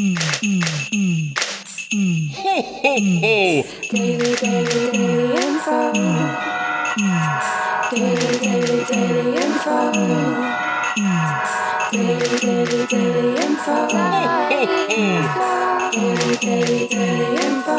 Ho, ho, ho! Daily, daily, daily info. Daily, daily, daily info. Daily, daily, daily info. Daily, daily, daily info.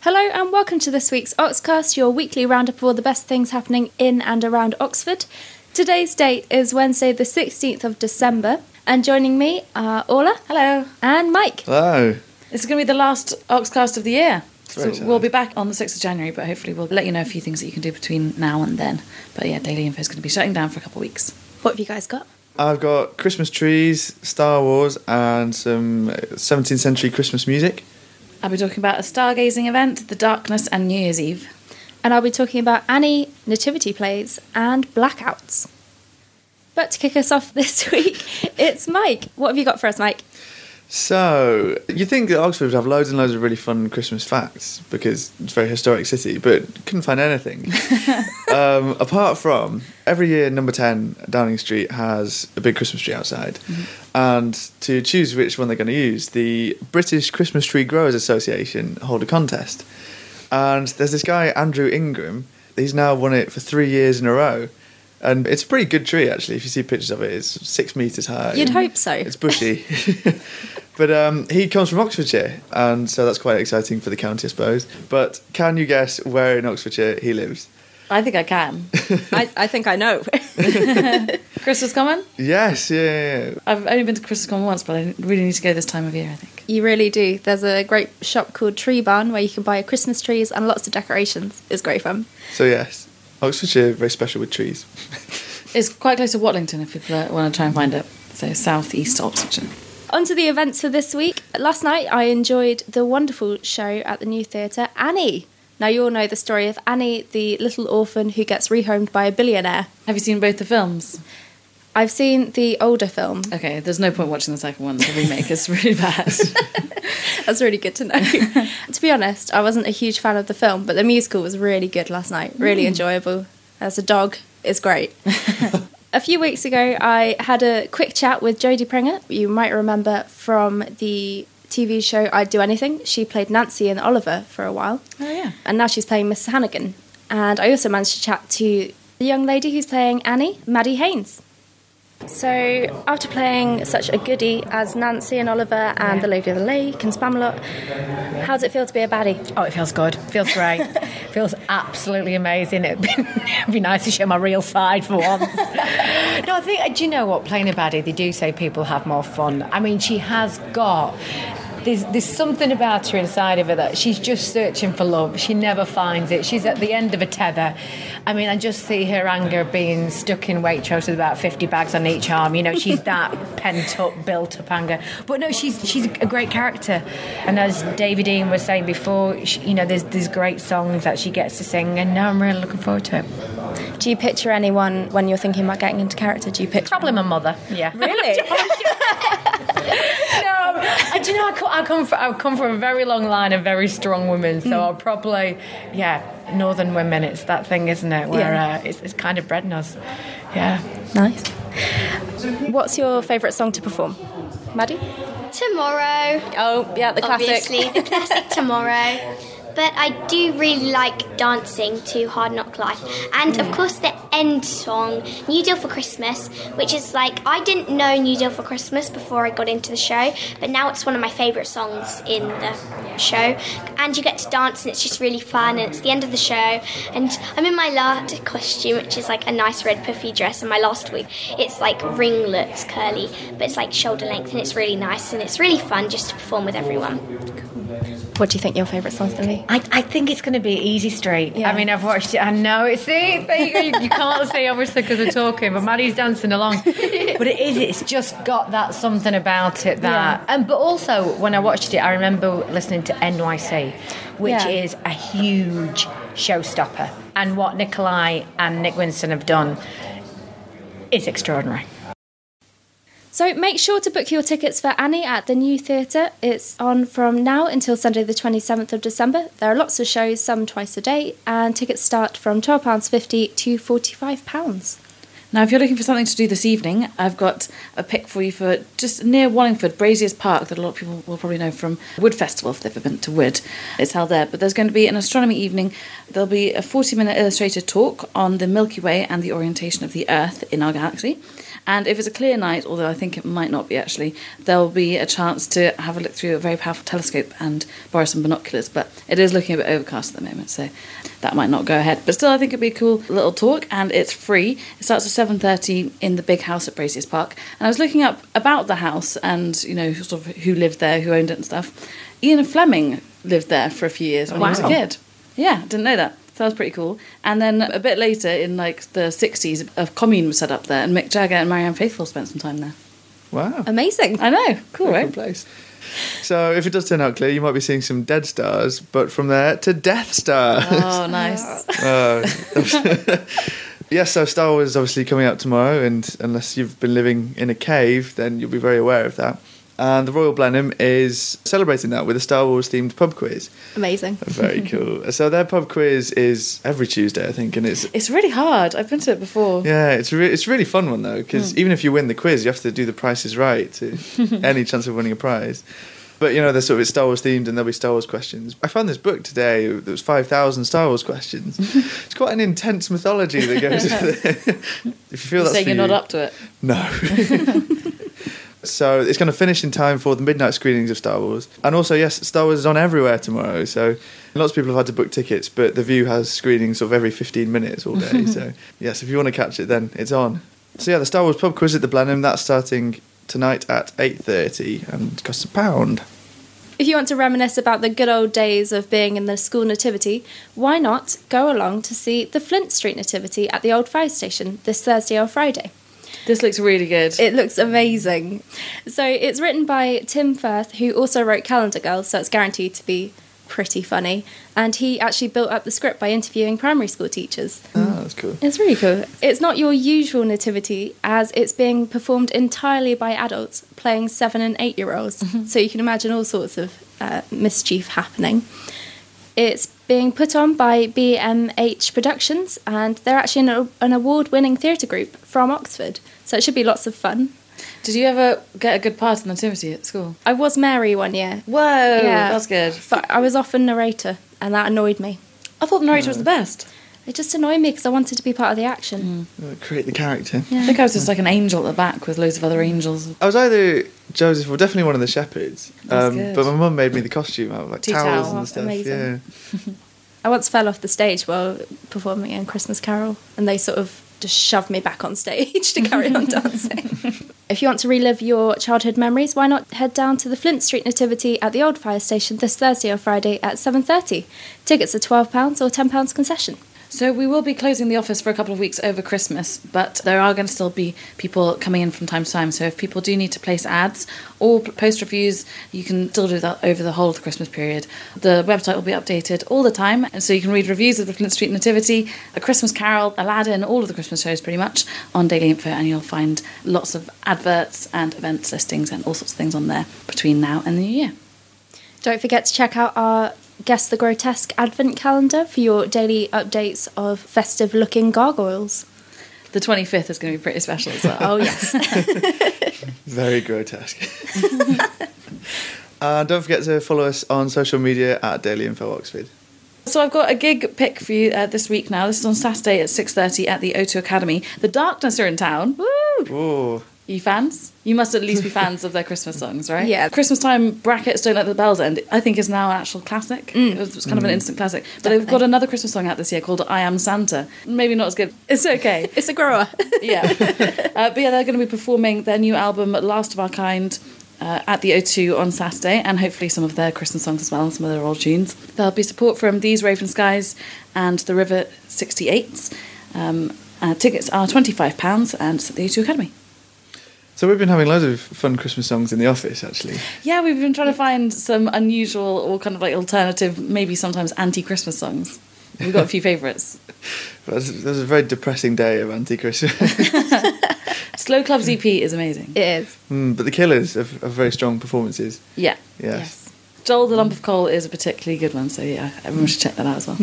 Hello and welcome to this week's Oxcast, your weekly roundup of all the best things happening in and around Oxford. Today's date is Wednesday, the 16th of December, and joining me are Orla. Hello. And Mike. Hello. This is going to be the last Oxcast of the year. So we'll be back on the 6th of January, but hopefully we'll let you know a few things that you can do between now and then. But yeah, Daily Info is going to be shutting down for a couple of weeks. What have you guys got? I've got Christmas trees, Star Wars, and some 17th century Christmas music. I'll be talking about a stargazing event, The Darkness, and New Year's Eve. And I'll be talking about Annie, nativity plays, and blackouts. But to kick us off this week, it's Mike. What have you got for us, Mike? So, you'd think that Oxford would have loads and loads of really fun Christmas facts because it's a very historic city, but couldn't find anything. um, apart from every year, number 10 Downing Street has a big Christmas tree outside. And to choose which one they're going to use, the British Christmas Tree Growers Association hold a contest. And there's this guy, Andrew Ingram, he's now won it for three years in a row. And it's a pretty good tree, actually. If you see pictures of it, it's six metres high. You'd hope so. It's bushy. but um, he comes from Oxfordshire, and so that's quite exciting for the county, I suppose. But can you guess where in Oxfordshire he lives? I think I can. I, I think I know. Christmas Common? Yes, yeah, yeah, yeah. I've only been to Christmas Common once, but I really need to go this time of year, I think. You really do. There's a great shop called Tree Barn where you can buy Christmas trees and lots of decorations. It's great fun. So, yes, Oxfordshire, very special with trees. It's quite close to Watlington if people uh, want to try and find it. So southeast Oxfordshire. On to the events for this week. Last night I enjoyed the wonderful show at the New Theatre, Annie. Now you all know the story of Annie, the little orphan who gets rehomed by a billionaire. Have you seen both the films? I've seen the older film. Okay, there's no point watching the second one. The remake is really bad. That's really good to know. to be honest, I wasn't a huge fan of the film, but the musical was really good last night. Really hmm. enjoyable. As a dog, it's great. a few weeks ago, I had a quick chat with Jodie Prenger. You might remember from the TV show I'd Do Anything. She played Nancy in Oliver for a while. oh yeah. and now she's playing Miss Hannigan. And I also managed to chat to the young lady who's playing Annie, Maddie Haynes. So, after playing such a goodie as Nancy and Oliver and the Lady of the Lake and Spamalot, how does it feel to be a baddie? Oh, it feels good. Feels great. feels absolutely amazing. It'd be, it'd be nice to show my real side for once. no, I think, do you know what? Playing a baddie, they do say people have more fun. I mean, she has got. There's, there's something about her inside of her that she's just searching for love. She never finds it. She's at the end of a tether. I mean, I just see her anger being stuck in Waitrose with about 50 bags on each arm. You know, she's that pent up, built up anger. But no, she's she's a great character. And as David Dean was saying before, she, you know, there's there's great songs that she gets to sing, and now I'm really looking forward to it. Do you picture anyone when you're thinking about getting into character? Do you picture Probably my mother. Yeah. Really? no, and do you know, I come, I come from I come from a very long line of very strong women, so I'll probably, yeah, northern women. It's that thing, isn't it? Where Yeah. uh, it's, it's kind of bred in us. Yeah. nice. What's your favourite song to perform? Maddie? Tomorrow, Oh, yeah, the classic. obviously, the classic Tomorrow. But I do really like dancing to Hard Knock Life. And of hmm. course, the end song, New Deal for Christmas, which is like, I didn't know New Deal for Christmas before I got into the show, but now it's one of my favourite songs in the show. And you get to dance, and it's just really fun, and it's the end of the show. And I'm in my last costume, which is like a nice red puffy dress, and my last wig, it's like ringlets, curly, but it's like shoulder length, and it's really nice, and it's really fun just to perform with everyone. What do you think your favourite song's going to be? I, I think it's going to be Easy Street. Yeah. I mean, I've watched it. I know it's see, you, you, can't see obviously because we're talking, but Maddie's dancing along. but it is. It's just got that something about it that. And but also when I watched it, I remember listening to NYC, which Yeah. is a huge showstopper, and what Nikolai and Nick Winston have done is extraordinary. So make sure to book your tickets for Annie at the New Theatre. It's on from now until Sunday, the 27th of December. There are lots of shows, some twice a day, and tickets start from £12.50 to £45. Now, if you're looking for something to do this evening, I've got a pick for you for just near Wallingford, Braziers Park, that a lot of people will probably know from Wood Festival if they've ever been to Wood. It's held there. But there's going to be an astronomy evening. There'll be a 40 minute illustrated talk on the Milky Way and the orientation of the Earth in our galaxy. And if it's a clear night, although I think it might not be actually, there'll be a chance to have a look through a very powerful telescope and borrow some binoculars. But it is looking a bit overcast at the moment, so that might not go ahead. But still, I think it'd be a cool little talk, and it's free. It starts at seven thirty in the big house at Braziers Park. And I was looking up about the house and you know sort of who lived there, who owned it, and stuff. Ian Fleming lived there for a few years when he was a kid. Yeah, didn't know that. So that was pretty cool. And then a bit later, in like the 60s, a commune was set up there, and Mick Jagger and Marianne Faithfull spent some time there. Wow. Amazing. I know, cool, Very right? cool place. So if it does turn out clear, you might be seeing some dead stars, but from there to Death Stars. Oh, nice. Uh, yes, so Star Wars is obviously coming out tomorrow, and unless you've been living in a cave, then you'll be very aware of that. And the Royal Blenheim is celebrating that with a Star Wars themed pub quiz. Amazing. Very cool. so their pub quiz is every Tuesday, I think, and it's It's really hard. I've been to it before. yeah, it's re- it's a really fun one though because hmm. even if you win the quiz, you have to do the prices right to any chance of winning a prize. But you know, they're sort of it's Star Wars themed, and there'll be Star Wars questions. I found this book today. There was five thousand Star Wars questions. it's quite an intense mythology that goes. with it. if you feel You're that's saying you're you, not up to it. no. So it's going to finish in time for the midnight screenings of Star Wars, and also yes, Star Wars is on everywhere tomorrow. So lots of people have had to book tickets, but the Vue has screenings sort of every fifteen minutes all day. so yes, if you want to catch it, then it's on. So yeah, the Star Wars pub quiz at the Blenheim that's starting tonight at eight thirty and costs a pound. If you want to reminisce about the good old days of being in the school nativity, why not go along to see the Flint Street Nativity at the old fire station this Thursday or Friday? This looks really good. It looks amazing. So it's written by Tim Firth, who also wrote Calendar Girls, so it's guaranteed to be pretty funny. And he actually built up the script by interviewing primary school teachers. Oh, that's cool. It's really cool. It's not your usual nativity, as it's being performed entirely by adults playing seven and eight year olds. So you can imagine all sorts of uh, mischief happening. It's being put on by BMH Productions, and they're actually an, an award winning theatre group from Oxford. So it should be lots of fun. Did you ever get a good part in nativity at school? I was Mary one year, Whoa, Yeah. that's good. but I was often narrator, and that annoyed me. I thought the narrator was the best. It just annoyed me because I wanted to be part of the action. Uh, Create the character. I think I was just like an angel at the back with loads of other angels. I was either Joseph or definitely one of the shepherds. That's Um, good. but my mum made me the costume out of like Tea towels towel. and stuff. Amazing. Yeah. I once fell off the stage while performing in Christmas Carol, and they sort of just shoved me back on stage to carry on dancing. if you want to relive your childhood memories, why not head down to the Flint Street Nativity at the old fire station this Thursday or Friday at 7.30. Tickets are £12 or £10 concession. So we will be closing the office for a couple of weeks over Christmas, but there are going to still be people coming in from time to time. So if people do need to place ads or post reviews, you can still do that over the whole of the Christmas period. The website will be updated all the time, and so you can read reviews of the Flint Street Nativity, A Christmas Carol, Aladdin, all of the Christmas shows pretty much on Daily Info, and you'll find lots of adverts and events listings and all sorts of things on there between now and the new year. Don't forget to check out our Guess the Grotesque Advent calendar for your daily updates of festive looking gargoyles. The 25th is going to be pretty special as well. Oh, yes. Very grotesque. uh, don't forget to follow us on social media at Daily Info Oxford. So I've got a gig pick for you uh, this week now. This is on Saturday at 6.30 at the O2 Academy. The Darkness are in town. Woo! Oh, you fans? You must at least be fans of their Christmas songs, right? Yeah. Christmas time brackets don't let the bells end. I think is now an actual classic. It was it's kind of an instant classic. But they've got another Christmas song out this year called "I Am Santa." Maybe not as good. It's okay. it's a grower. yeah. Uh, but yeah, they're going to be performing their new album, Last of Our Kind, uh, at the O2 on Saturday, and hopefully some of their Christmas songs as well, and some of their old tunes. There'll be support from These Raven Skies and the River 68s. Um, uh, tickets are £25 and it's at the O2 Academy. So we've been having loads of fun Christmas songs in the office actually. Yeah, we've been trying to find some unusual or kind of like alternative, maybe sometimes anti Christmas songs. We've got a few favourites. But it was a very depressing day of anti-Christmas. Slow Club's EP is amazing. It is. Mm, but the Killers have, have very strong performances. Yeah. Yes. Joel the Lump of Coal is a particularly good one, so yeah, everyone should check that out as well.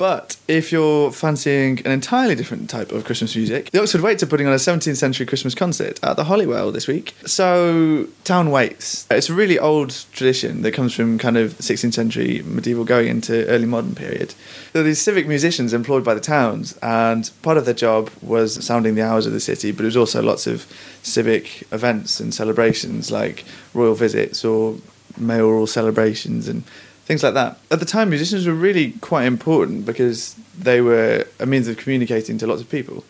But if you're fancying an entirely different type of Christmas music, the Oxford Waits are putting on a 17th century Christmas concert at the Holywell this week. So, Town Waits. It's a really old tradition that comes from kind of 16th century medieval going into early modern period. There are these civic musicians employed by the towns, and part of their job was sounding the hours of the city, but it was also lots of civic events and celebrations like royal visits or mayoral celebrations and things like that. At the time, musicians were really quite important because they were a means of communicating to lots of people.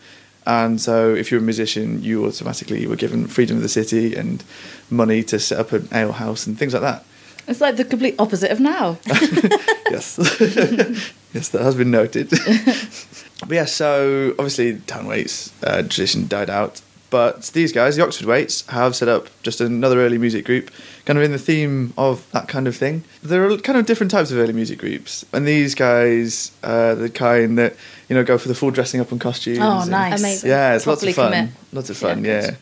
And so, if you're a musician, you automatically were given freedom of the city and money to set up an ale house and things like that. It's like the complete opposite of now. yes, yes, that has been noted. but yeah, so obviously, Town Waits uh, tradition died out. But these guys, the Oxford Waits, have set up just another early music group, kind of in the theme of that kind of thing. There are kind of different types of early music groups, and these guys are the kind that you know go for the full dressing up and costumes. Oh, and- nice. Amazing. Yeah, it's Properly lots of fun. commit. Lots of fun, Yeah, yeah.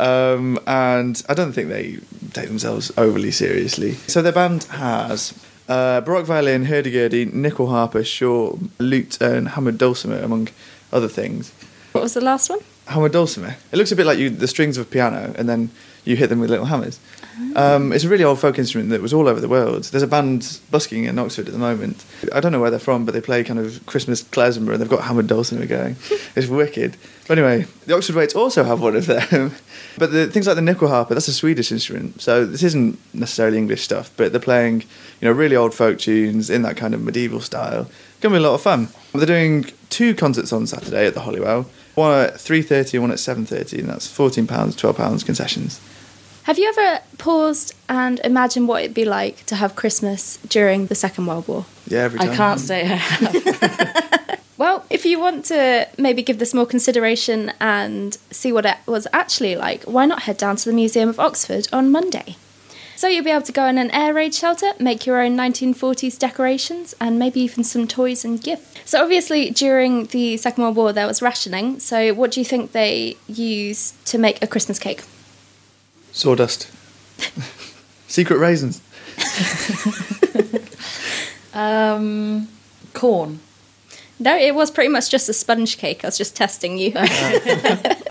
Um, and I don't think they take themselves overly seriously. So their band has uh, baroque violin, hurdy-gurdy, nickel harper, shawm, lute, and hammered dulcimer, among other things. What was the last one? Hammer dulcimer. It looks a bit like you the strings of a piano, and then you hit them with little hammers. Um, it's a really old folk instrument that was all over the world. There's a band busking in Oxford at the moment. I don't know where they're from, but they play kind of Christmas klezmer, and they've got hammered dulcimer going. it's wicked. But anyway, the Oxford Waits also have one of them. but the things like the nyckelharpa, that's a Swedish instrument, so this isn't necessarily English stuff. But they're playing, you know, really old folk tunes in that kind of medieval style. Gonna be a lot of fun. They're doing two concerts on Saturday at the Holywell. One at three thirty and one at seven thirty, and that's fourteen pounds, twelve pounds concessions. Have you ever paused and imagined what it'd be like to have Christmas during the Second World War? Yeah, every time. I can't say I have. Well, if you want to maybe give this more consideration and see what it was actually like, why not head down to the Museum of Oxford on Monday? So you'll be able to go in an air raid shelter, make your own 1940s decorations, and maybe even some toys and gifts. So obviously, during the Second World War, there was rationing. So what do you think they used to make a Christmas cake? Sawdust. Secret raisins. um, corn. No, it was pretty much just a sponge cake. I was just testing you.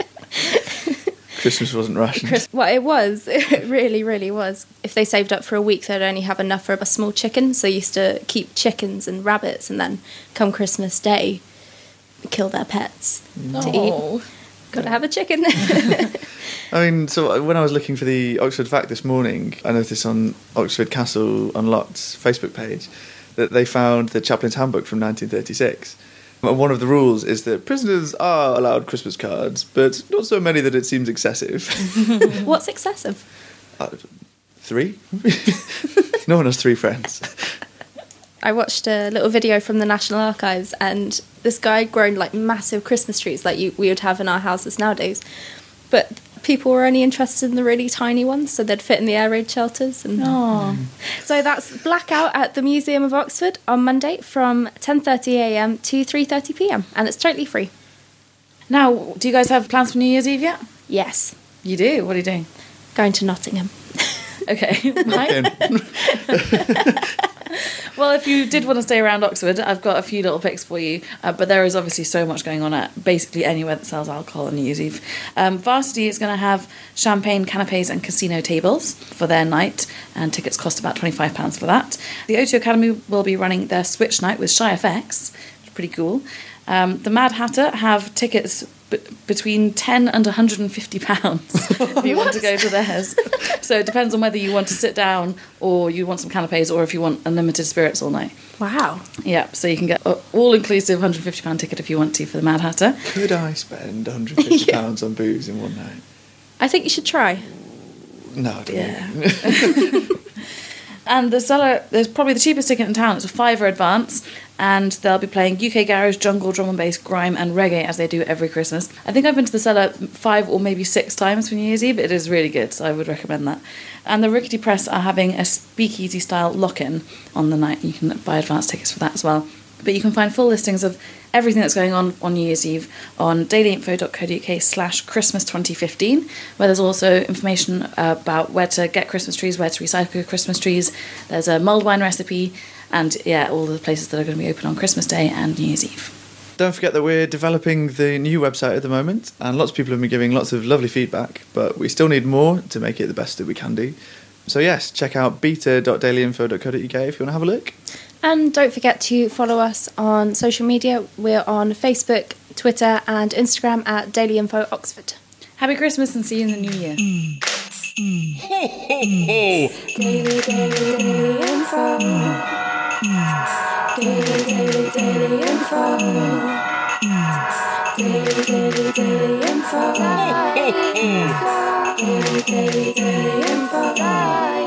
Christmas wasn't rationed. Chris, well, it was. It really, really was. If they saved up for a week, they'd only have enough for a small chicken. So they used to keep chickens and rabbits, and then come Christmas Day, kill their pets to eat. Got to have a chicken. I mean, so uh, when I was looking for the Oxford fact this morning, I noticed on Oxford Castle Unlocked's Facebook page that they found the Chaplain's Handbook from 1936. And one of the rules is that prisoners are allowed Christmas cards, but not so many that it seems excessive. What's excessive? Uh, three? no one has three friends. I watched a little video from the National Archives, and this guy had grown like massive Christmas trees, like you, we would have in our houses nowadays. But people were only interested in the really tiny ones, so they'd fit in the air raid shelters. And Oh, so that's blackout at the Museum of Oxford on Monday from 10:30 a.m. to 3:30 p.m. and it's totally free. now do you guys have plans for New Year's Eve yet? Yes, You do. What are you doing? going to Nottingham. Okay, Mike. Well, if you did want to stay around Oxford, I've got a few little picks for you. Uh, but there is obviously so much going on at basically anywhere that sells alcohol on New Year's Eve. Um, Varsity is going to have champagne canapes and casino tables for their night, and tickets cost about £25 for that. The O2 Academy will be running their Switch night with Shy FX, which is pretty cool. Um, the Mad Hatter have tickets b- between 10 and 150 pounds if you want to go to theirs. so it depends on whether you want to sit down or you want some canapes or if you want unlimited spirits all night. Wow. Yeah, so you can get an all-inclusive 150 pound ticket if you want to for the Mad Hatter. Could I spend £150 on booze in one night? I think you should try. No, I don't Yeah. And the cellar, there's probably the cheapest ticket in town. It's a fiver advance, and they'll be playing UK garage, jungle, drum and bass, grime, and reggae as they do every Christmas. I think I've been to the cellar five or maybe six times for New Year's Eve. It is really good, so I would recommend that. And the Rickety Press are having a speakeasy style lock-in on the night. You can buy advance tickets for that as well. But you can find full listings of everything that's going on on New Year's Eve on dailyinfo.co.uk slash Christmas 2015, where there's also information about where to get Christmas trees, where to recycle Christmas trees. There's a mulled wine recipe, and yeah, all the places that are going to be open on Christmas Day and New Year's Eve. Don't forget that we're developing the new website at the moment, and lots of people have been giving lots of lovely feedback, but we still need more to make it the best that we can do. So, yes, check out beta.dailyinfo.co.uk if you want to have a look. And don't forget to follow us on social media. We're on Facebook, Twitter, and Instagram at Daily Info Oxford. Happy Christmas and see you in the new year. Ho, ho, ho! Daily, daily, daily info. Daily, daily, daily info. Daily, daily, daily info. Daily, daily, daily info.